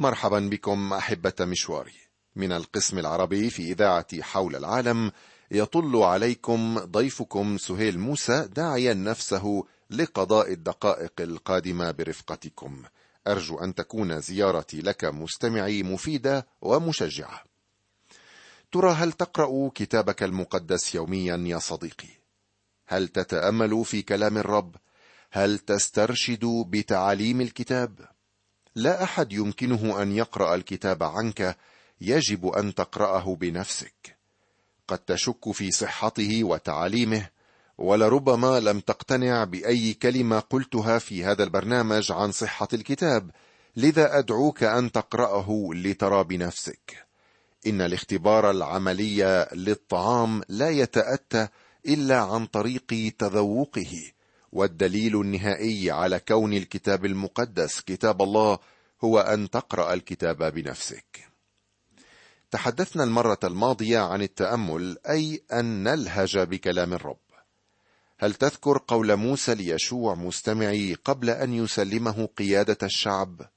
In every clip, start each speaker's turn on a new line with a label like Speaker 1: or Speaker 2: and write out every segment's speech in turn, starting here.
Speaker 1: مرحبا بكم أحبة مشواري. من القسم العربي في اذاعه حول العالم يطل عليكم ضيفكم سهيل موسى داعيا نفسه لقضاء الدقائق القادمة برفقتكم. أرجو أن تكون زيارتي لك مستمعي مفيدة ومشجعة. ترى هل تقرأ كتابك المقدس يوميا يا صديقي؟ هل تتأمل في كلام الرب؟ هل تسترشد بتعاليم الكتاب؟ لا أحد يمكنه أن يقرأ الكتاب عنك يجب أن تقرأه بنفسك. قد تشك في صحته وتعاليمه ولربما لم تقتنع بأي كلمة قلتها في هذا البرنامج عن صحة الكتاب. لذا أدعوك أن تقرأه لترى بنفسك. إن الاختبار العملي للطعام لا يتأتى إلا عن طريق تذوقه. والدليل النهائي على كون الكتاب المقدس كتاب الله هو أن تقرأ الكتاب بنفسك. تحدثنا المرة الماضية عن التأمل أي أن نلهج بكلام الرب. هل تذكر قول موسى ليشوع مستمعي قبل أن يسلمه قيادة الشعب؟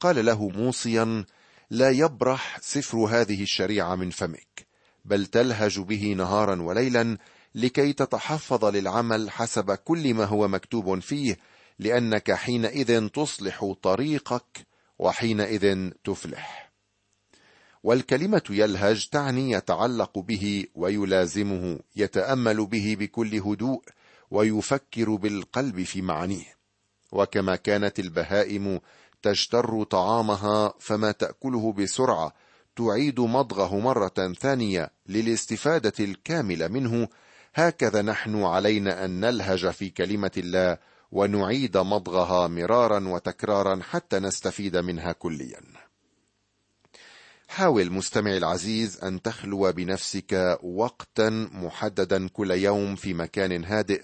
Speaker 1: قال له موصيا لا يبرح سفر هذه الشريعة من فمك بل تلهج به نهارا وليلا لكي تتحفظ للعمل حسب كل ما هو مكتوب فيه لأنك حينئذ تصلح طريقك وحينئذ تفلح. والكلمة يلهج تعني يتعلق به ويلازمه يتأمل به بكل هدوء ويفكر بالقلب في معانيه. وكما كانت البهائم تجتر طعامها فما تأكله بسرعة تعيد مضغه مرة ثانية للاستفادة الكاملة منه هكذا نحن علينا أن نلهج في كلمة الله ونعيد مضغها مرارا وتكرارا حتى نستفيد منها كليا. حاول مستمعي العزيز أن تخلو بنفسك وقتا محددا كل يوم في مكان هادئ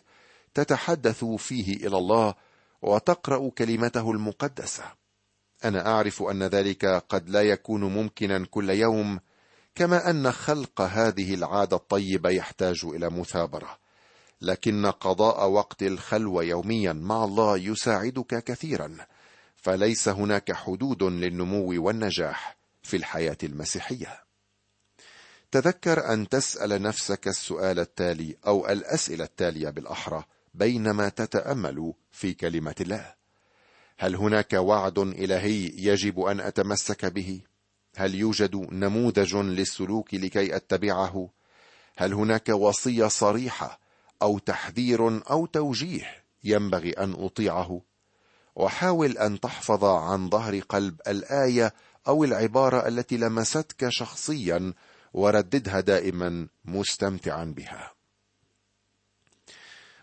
Speaker 1: تتحدث فيه إلى الله وتقرأ كلمته المقدسة. أنا أعرف أن ذلك قد لا يكون ممكنا كل يوم كما أن خلق هذه العادة الطيبة يحتاج إلى مثابرة. لكن قضاء وقت الخلوه يوميا مع الله يساعدك كثيرا. فليس هناك حدود للنمو والنجاح في الحياة المسيحية. تذكر أن تسأل نفسك السؤال التالي أو الأسئلة التالية بالأحرى بينما تتأمل في كلمة الله. هل هناك وعد إلهي يجب أن أتمسك به؟ هل يوجد نموذج للسلوك لكي أتبعه؟ هل هناك وصية صريحة أو تحذير أو توجيه ينبغي أن أطيعه؟ وحاول أن تحفظ عن ظهر قلب الآية أو العبارة التي لمستك شخصيا ورددها دائما مستمتعا بها.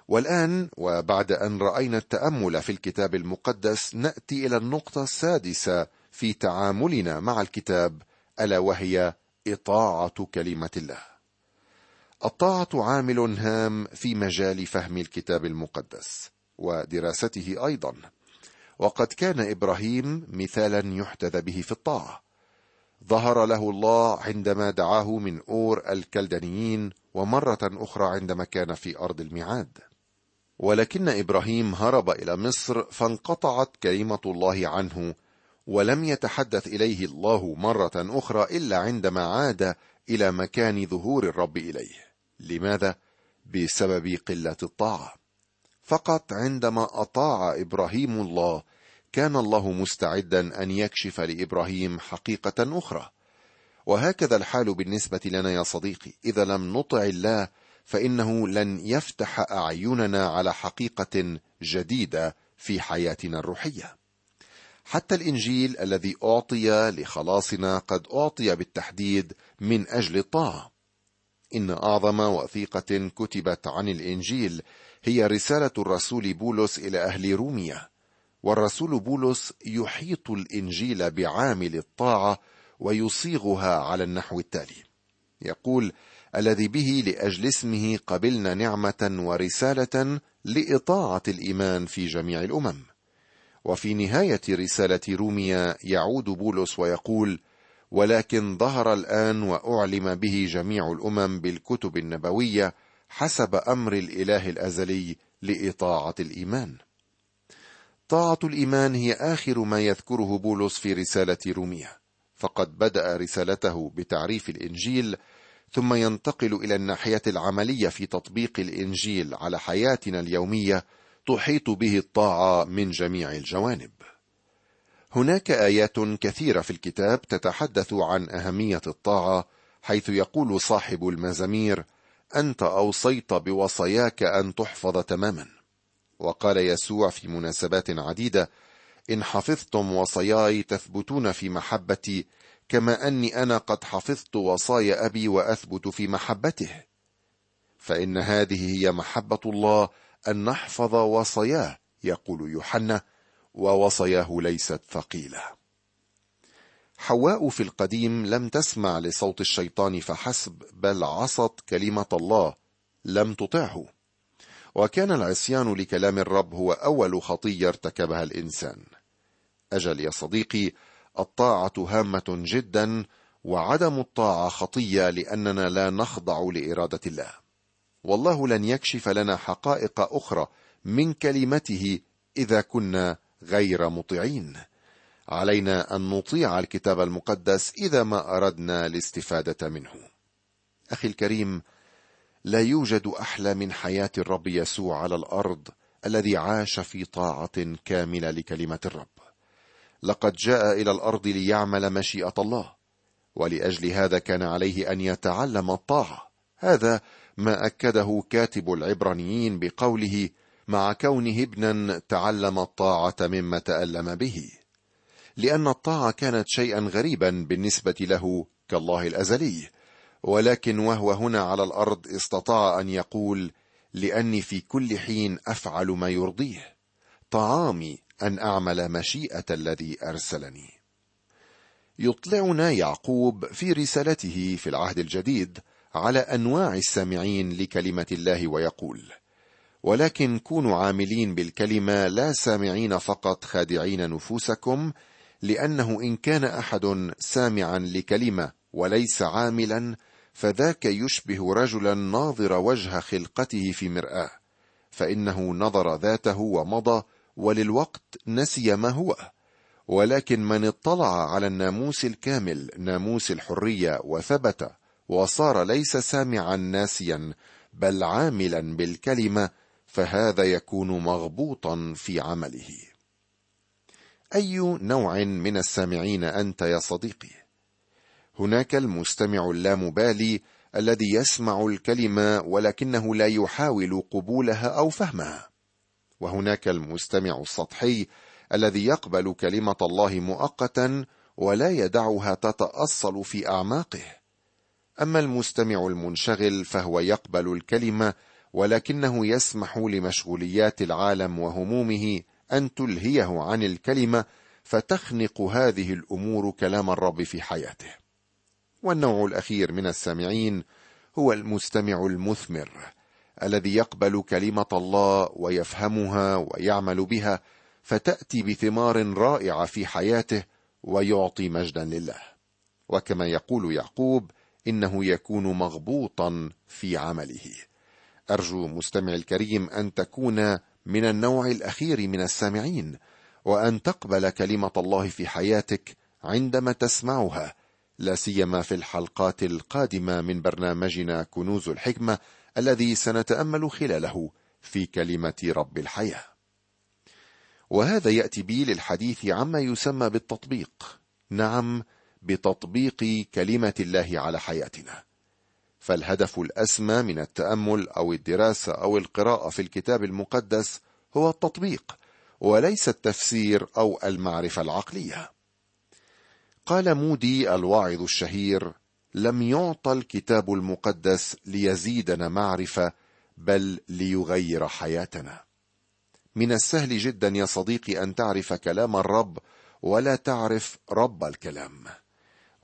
Speaker 1: والآن وبعد أن رأينا التأمل في الكتاب المقدس نأتي إلى النقطة السادسة في تعاملنا مع الكتاب ألا وهي إطاعة كلمة الله. الطاعة عامل هام في مجال فهم الكتاب المقدس ودراسته أيضا. وقد كان إبراهيم مثالا يحتذى به في الطاعة. ظهر له الله عندما دعاه من أور الكلدانيين ومرة أخرى عندما كان في أرض الميعاد. ولكن إبراهيم هرب إلى مصر فانقطعت كلمة الله عنه ولم يتحدث إليه الله مرة أخرى إلا عندما عاد إلى مكان ظهور الرب إليه. لماذا؟ بسبب قلة الطاعة. فقط عندما أطاع إبراهيم الله كان الله مستعدا أن يكشف لإبراهيم حقيقة أخرى. وهكذا الحال بالنسبة لنا يا صديقي. إذا لم نطع الله فإنه لن يفتح أعيننا على حقيقة جديدة في حياتنا الروحية. حتى الإنجيل الذي أعطي لخلاصنا قد أعطي بالتحديد من أجل الطاعة. إن أعظم وثيقة كتبت عن الإنجيل هي رسالة الرسول بولس إلى أهل روميا والرسول بولس يحيط الإنجيل بعامل الطاعة ويصيغها على النحو التالي. يقول الذي به لأجل اسمه قبلنا نعمة ورسالة لإطاعة الإيمان في جميع الأمم. وفي نهاية رسالة روميا يعود بولس ويقول ولكن ظهر الآن وأعلم به جميع الأمم بالكتب النبوية حسب أمر الإله الأزلي لإطاعة الإيمان. طاعة الإيمان هي آخر ما يذكره بولس في رسالة روميه فقد بدأ رسالته بتعريف الإنجيل ثم ينتقل إلى الناحية العملية في تطبيق الإنجيل على حياتنا اليومية تحيط به الطاعة من جميع الجوانب. هناك آيات كثيرة في الكتاب تتحدث عن أهمية الطاعة حيث يقول صاحب المزامير أنت أوصيت بوصاياك أن تحفظ تماما. وقال يسوع في مناسبات عديدة إن حفظتم وصاياي تثبتون في محبتي كما أني أنا قد حفظت وصايا أبي وأثبت في محبته. فإن هذه هي محبة الله أن نحفظ وصاياه يقول يوحنا ووصاياه ليست ثقيلة. حواء في القديم لم تسمع لصوت الشيطان فحسب بل عصت كلمة الله لم تطعه. وكان العصيان لكلام الرب هو أول خطيه ارتكبها الإنسان. أجل يا صديقي الطاعة هامة جدا وعدم الطاعة خطية لأننا لا نخضع لإرادة الله. والله لن يكشف لنا حقائق أخرى من كلمته إذا كنا غير مطيعين. علينا أن نطيع الكتاب المقدس إذا ما أردنا الاستفادة منه. أخي الكريم لا يوجد أحلى من حياة الرب يسوع على الأرض الذي عاش في طاعة كاملة لكلمة الرب. لقد جاء إلى الأرض ليعمل مشيئة الله ولأجل هذا كان عليه أن يتعلم الطاعة. هذا ما أكده كاتب العبرانيين بقوله مع كونه ابنا تعلم الطاعة مما تألم به لأن الطاعة كانت شيئا غريبا بالنسبة له كالله الأزلي ولكن وهو هنا على الأرض استطاع أن يقول لأني في كل حين أفعل ما يرضيه طعامي أن أعمل مشيئة الذي أرسلني يطلعنا يعقوب في رسالته في العهد الجديد على أنواع السامعين لكلمة الله ويقول ولكن كونوا عاملين بالكلمة لا سامعين فقط خادعين نفوسكم لأنه إن كان أحد سامعا لكلمة وليس عاملا فذاك يشبه رجلا ناظر وجه خلقته في مرآة فإنه نظر ذاته ومضى وللوقت نسي ما هو ولكن من اطلع على الناموس الكامل ناموس الحرية وثبت وصار ليس سامعا ناسيا بل عاملا بالكلمة فهذا يكون مغبوطا في عمله. أي نوع من السامعين أنت يا صديقي؟ هناك المستمع اللامبالي الذي يسمع الكلمة ولكنه لا يحاول قبولها أو فهمها. وهناك المستمع السطحي الذي يقبل كلمة الله مؤقتا ولا يدعها تتأصل في أعماقه. أما المستمع المنشغل فهو يقبل الكلمة ولكنه يسمح لمشغوليات العالم وهمومه أن تلهيه عن الكلمة فتخنق هذه الأمور كلام الرب في حياته. والنوع الأخير من السامعين هو المستمع المثمر الذي يقبل كلمة الله ويفهمها ويعمل بها فتأتي بثمار رائعة في حياته ويعطي مجدا لله. وكما يقول يعقوب إنه يكون مغبوطا في عمله. أرجو مستمع الكريم أن تكون من النوع الأخير من السامعين وأن تقبل كلمة الله في حياتك عندما تسمعها لا سيما في الحلقات القادمة من برنامجنا كنوز الحكمة الذي سنتأمل خلاله في كلمة رب الحياة. وهذا يأتي بي للحديث عما يسمى بالتطبيق. نعم بتطبيق كلمة الله على حياتنا. فالهدف الأسمى من التأمل أو الدراسة أو القراءة في الكتاب المقدس هو التطبيق وليس التفسير أو المعرفة العقلية. قال مودي الواعظ الشهير لم يعطى الكتاب المقدس ليزيدنا معرفة بل ليغير حياتنا. من السهل جدا يا صديقي أن تعرف كلام الرب ولا تعرف رب الكلام.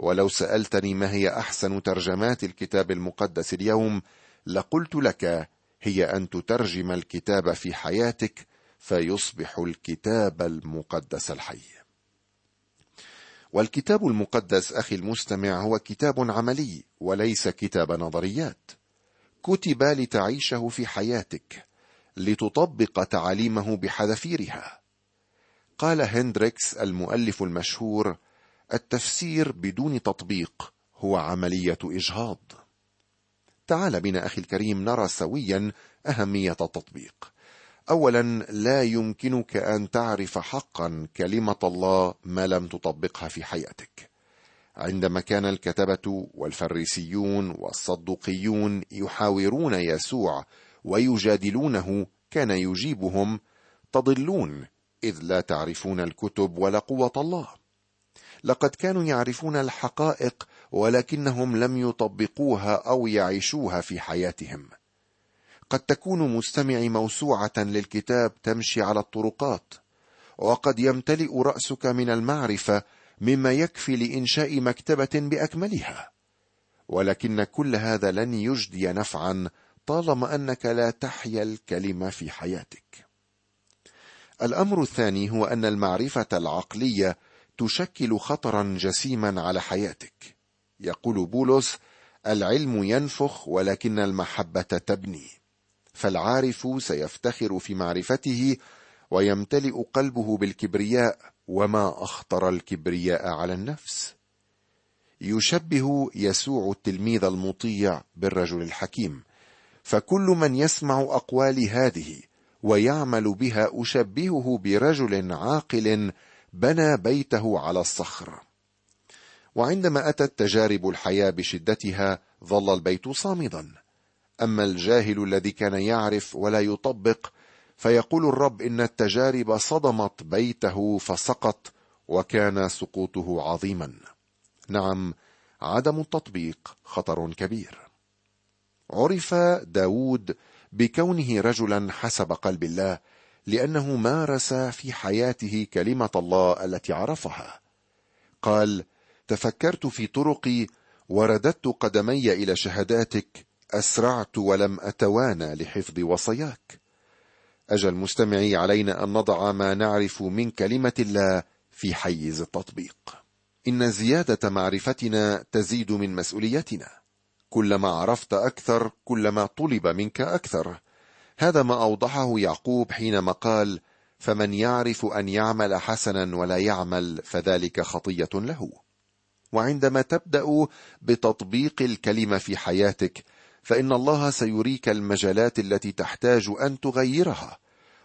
Speaker 1: ولو سألتني ما هي أحسن ترجمات الكتاب المقدس اليوم لقلت لك هي أن تترجم الكتاب في حياتك فيصبح الكتاب المقدس الحي. والكتاب المقدس أخي المستمع هو كتاب عملي وليس كتاب نظريات. كتب لتعيشه في حياتك لتطبق تعاليمه بحذافيرها. قال هندريكس المؤلف المشهور التفسير بدون تطبيق هو عملية إجهاض. تعال بنا أخي الكريم نرى سويا أهمية التطبيق. اولا لا يمكنك أن تعرف حقا كلمة الله ما لم تطبقها في حياتك. عندما كان الكتبة والفريسيون والصدوقيون يحاورون يسوع ويجادلونه كان يجيبهم تضلون إذ لا تعرفون الكتب ولا قوة الله. لقد كانوا يعرفون الحقائق ولكنهم لم يطبقوها أو يعيشوها في حياتهم. قد تكون مستمع موسوعة للكتاب تمشي على الطرقات وقد يمتلئ رأسك من المعرفة مما يكفي لإنشاء مكتبة بأكملها. ولكن كل هذا لن يجدي نفعا طالما أنك لا تحيا الكلمة في حياتك. الأمر الثاني هو أن المعرفة العقلية تشكل خطرا جسيما على حياتك. يقول بولس العلم ينفخ ولكن المحبة تبني. فالعارف سيفتخر في معرفته ويمتلئ قلبه بالكبرياء وما أخطر الكبرياء على النفس. يشبه يسوع التلميذ المطيع بالرجل الحكيم. فكل من يسمع اقوالي هذه ويعمل بها أشبهه برجل عاقل بنى بيته على الصخر. وعندما أتت تجارب الحياة بشدتها ظل البيت صامدا. أما الجاهل الذي كان يعرف ولا يطبق فيقول الرب إن التجارب صدمت بيته فسقط وكان سقوطه عظيما. نعم عدم التطبيق خطر كبير. عرف داود بكونه رجلا حسب قلب الله لأنه مارس في حياته كلمة الله التي عرفها. قال تفكرت في طرقي ورددت قدمي إلى شهاداتك أسرعت ولم أتوانى لحفظ وصاياك أجل مستمعي علينا أن نضع ما نعرف من كلمة الله في حيز التطبيق. إن زيادة معرفتنا تزيد من مسؤوليتنا كلما عرفت أكثر كلما طلب منك أكثر. هذا ما أوضحه يعقوب حينما قال فمن يعرف أن يعمل حسنا ولا يعمل فذلك خطية له. وعندما تبدأ بتطبيق الكلمة في حياتك فإن الله سيريك المجالات التي تحتاج أن تغيرها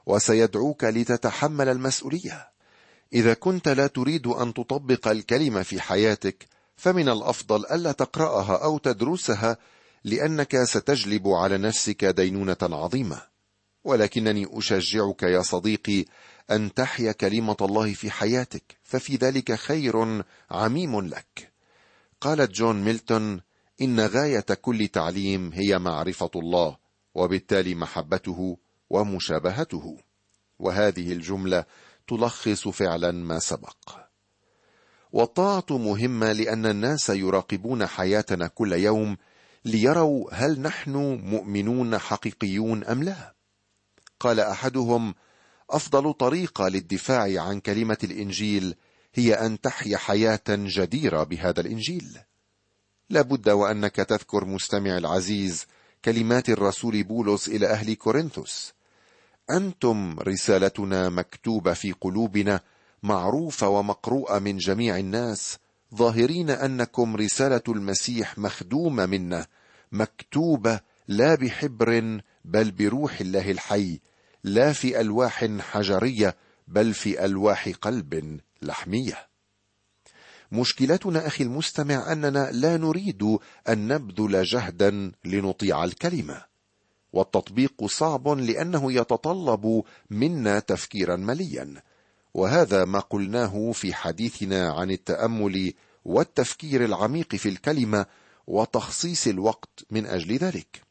Speaker 1: وسيدعوك لتتحمل المسؤولية. إذا كنت لا تريد أن تطبق الكلمة في حياتك فمن الأفضل ألا تقرأها أو تدرسها لأنك ستجلب على نفسك دينونة عظيمة. ولكنني أشجعك يا صديقي أن تحيا كلمة الله في حياتك ففي ذلك خير عميم لك. قالت جون ميلتون إن غاية كل تعليم هي معرفة الله وبالتالي محبته ومشابهته. وهذه الجملة تلخص فعلا ما سبق. والطاعة مهمة لأن الناس يراقبون حياتنا كل يوم ليروا هل نحن مؤمنون حقيقيون أم لا. قال أحدهم أفضل طريقة للدفاع عن كلمة الإنجيل هي أن تحيا حياة جديرة بهذا الإنجيل. لابد وأنك تذكر مستمع العزيز كلمات الرسول بولس إلى أهل كورنثوس. أنتم رسالتنا مكتوبة في قلوبنا معروفة ومقروءة من جميع الناس ظاهرين أنكم رسالة المسيح مخدومة منا مكتوبة لا بحبر بل بروح الله الحي لا في ألواح حجرية بل في ألواح قلب لحمية. مشكلتنا أخي المستمع أننا لا نريد أن نبذل جهدا لنطيع الكلمة والتطبيق صعب لأنه يتطلب منا تفكيرا مليا وهذا ما قلناه في حديثنا عن التأمل والتفكير العميق في الكلمة وتخصيص الوقت من أجل ذلك.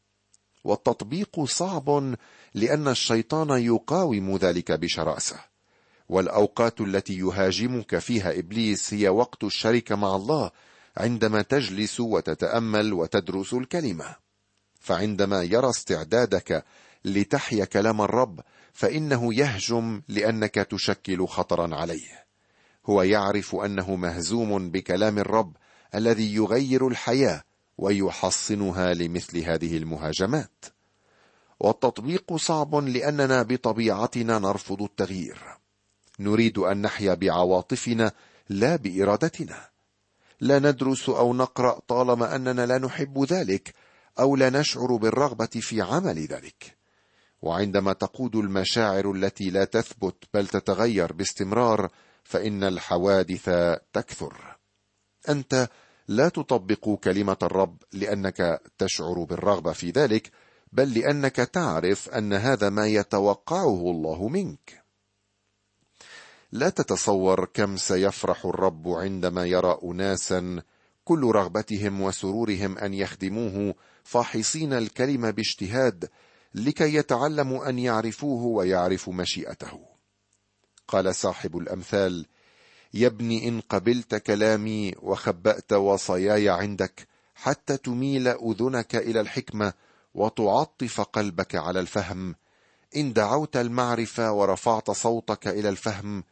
Speaker 1: والتطبيق صعب لأن الشيطان يقاوم ذلك بشراسة. والأوقات التي يهاجمك فيها إبليس هي وقت الشركة مع الله عندما تجلس وتتأمل وتدرس الكلمة. فعندما يرى استعدادك لتحيا كلام الرب فإنه يهجم لأنك تشكل خطرا عليه. هو يعرف أنه مهزوم بكلام الرب الذي يغير الحياة ويحصنها لمثل هذه المهاجمات. والتطبيق صعب لأننا بطبيعتنا نرفض التغيير. نريد أن نحيا بعواطفنا لا بإرادتنا. لا ندرس أو نقرأ طالما أننا لا نحب ذلك أو لا نشعر بالرغبة في عمل ذلك. وعندما تقود المشاعر التي لا تثبت بل تتغير باستمرار فإن الحوادث تكثر. أنت لا تطبق كلمة الرب لأنك تشعر بالرغبة في ذلك بل لأنك تعرف أن هذا ما يتوقعه الله منك. لا تتصور كم سيفرح الرب عندما يرى اناسا كل رغبتهم وسرورهم أن يخدموه فاحصين الكلمة باجتهاد لكي يتعلموا أن يعرفوه ويعرفوا مشيئته. قال صاحب الأمثال يا ابني إن قبلت كلامي وخبأت وصاياي عندك حتى تميل أذنك إلى الحكمة وتعطف قلبك على الفهم. إن دعوت المعرفة ورفعت صوتك إلى الفهم.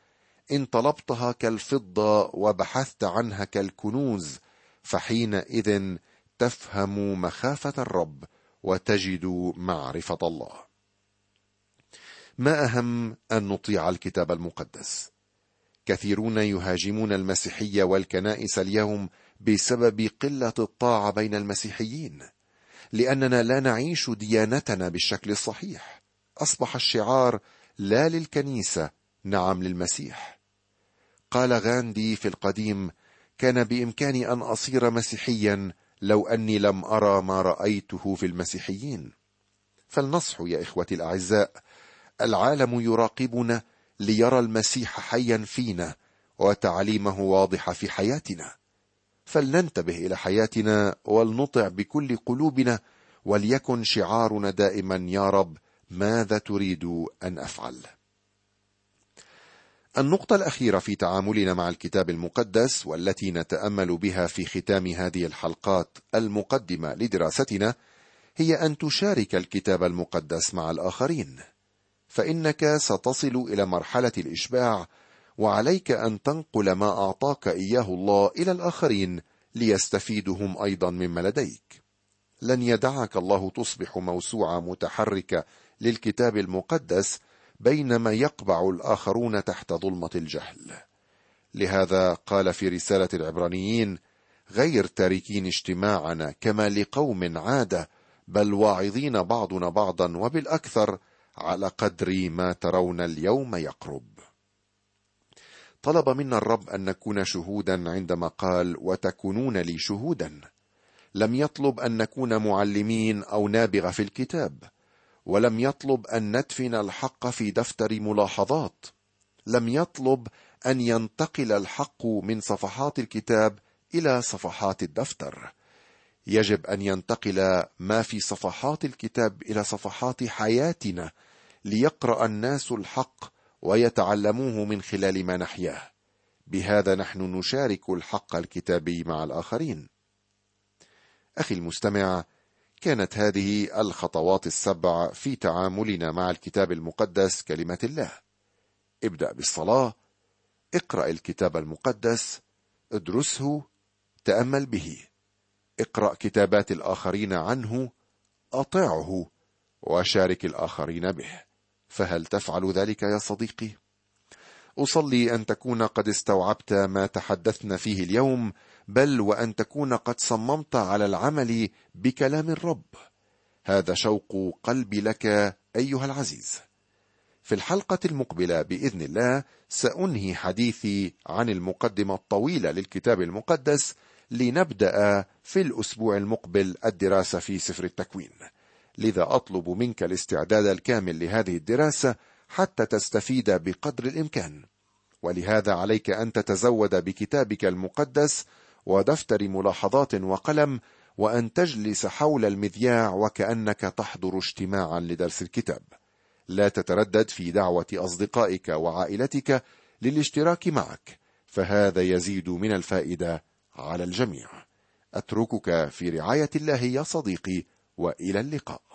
Speaker 1: إن طلبتها كالفضة وبحثت عنها كالكنوز. فحينئذ تفهم مخافة الرب وتجد معرفة الله. ما أهم أن نطيع الكتاب المقدس؟ كثيرون يهاجمون المسيحيه والكنائس اليوم بسبب قلة الطاعة بين المسيحيين لأننا لا نعيش ديانتنا بالشكل الصحيح. أصبح الشعار لا للكنيسة نعم للمسيح. قال غاندي في القديم كان بإمكاني أن أصير مسيحيا لو أني لم أرى ما رأيته في المسيحيين. فلنصح يا إخوتي الأعزاء العالم يراقبنا ليرى المسيح حيا فينا وتعليمه واضحه في حياتنا. فلننتبه إلى حياتنا ولنطع بكل قلوبنا وليكن شعارنا دائما يا رب ماذا تريد أن أفعل؟ النقطة الأخيرة في تعاملنا مع الكتاب المقدس والتي نتأمل بها في ختام هذه الحلقات المقدمة لدراستنا هي أن تشارك الكتاب المقدس مع الآخرين، فإنك ستصل إلى مرحلة الإشباع وعليك أن تنقل ما أعطاك إياه الله إلى الآخرين ليستفيدوا هم أيضا مما لديك. لن يدعك الله تصبح موسوعة متحركة للكتاب المقدس بينما يقبع الآخرون تحت ظلمة الجهل لهذا قال في رسالة العبرانيين غير تاركين اجتماعنا كما لقوم عادة بل واعظين بعضنا بعضا وبالأكثر على قدر ما ترون اليوم يقرب. طلب منا الرب أن نكون شهودا عندما قال وتكونون لي شهودا. لم يطلب أن نكون معلمين أو نابغة في الكتاب ولم يطلب أن ندفن الحق في دفتر ملاحظات. لم يطلب أن ينتقل الحق من صفحات الكتاب إلى صفحات الدفتر. يجب أن ينتقل ما في صفحات الكتاب إلى صفحات حياتنا ليقرأ الناس الحق ويتعلموه من خلال ما نحياه. بهذا نحن نشارك الحق الكتابي مع الآخرين. أخي المستمع كانت هذه الخطوات السبع في تعاملنا مع الكتاب المقدس كلمة الله. ابدأ بالصلاة اقرأ الكتاب المقدس ادرسه تأمل به. اقرأ كتابات الآخرين عنه أطعه وشارك الآخرين به. فهل تفعل ذلك يا صديقي؟ أصلي أن تكون قد استوعبت ما تحدثنا فيه اليوم بل وأن تكون قد صممت على العمل بكلام الرب. هذا شوق قلبي لك أيها العزيز. في الحلقة المقبلة بإذن الله سأنهي حديثي عن المقدمة الطويلة للكتاب المقدس لنبدأ في الأسبوع المقبل الدراسة في سفر التكوين. لذا أطلب منك الاستعداد الكامل لهذه الدراسة حتى تستفيد بقدر الإمكان. ولهذا عليك أن تتزود بكتابك المقدس ودفتر ملاحظات وقلم وأن تجلس حول المذياع وكأنك تحضر اجتماعا لدرس الكتاب. لا تتردد في دعوة أصدقائك وعائلتك للاشتراك معك فهذا يزيد من الفائدة على الجميع. أتركك في رعاية الله يا صديقي وإلى اللقاء.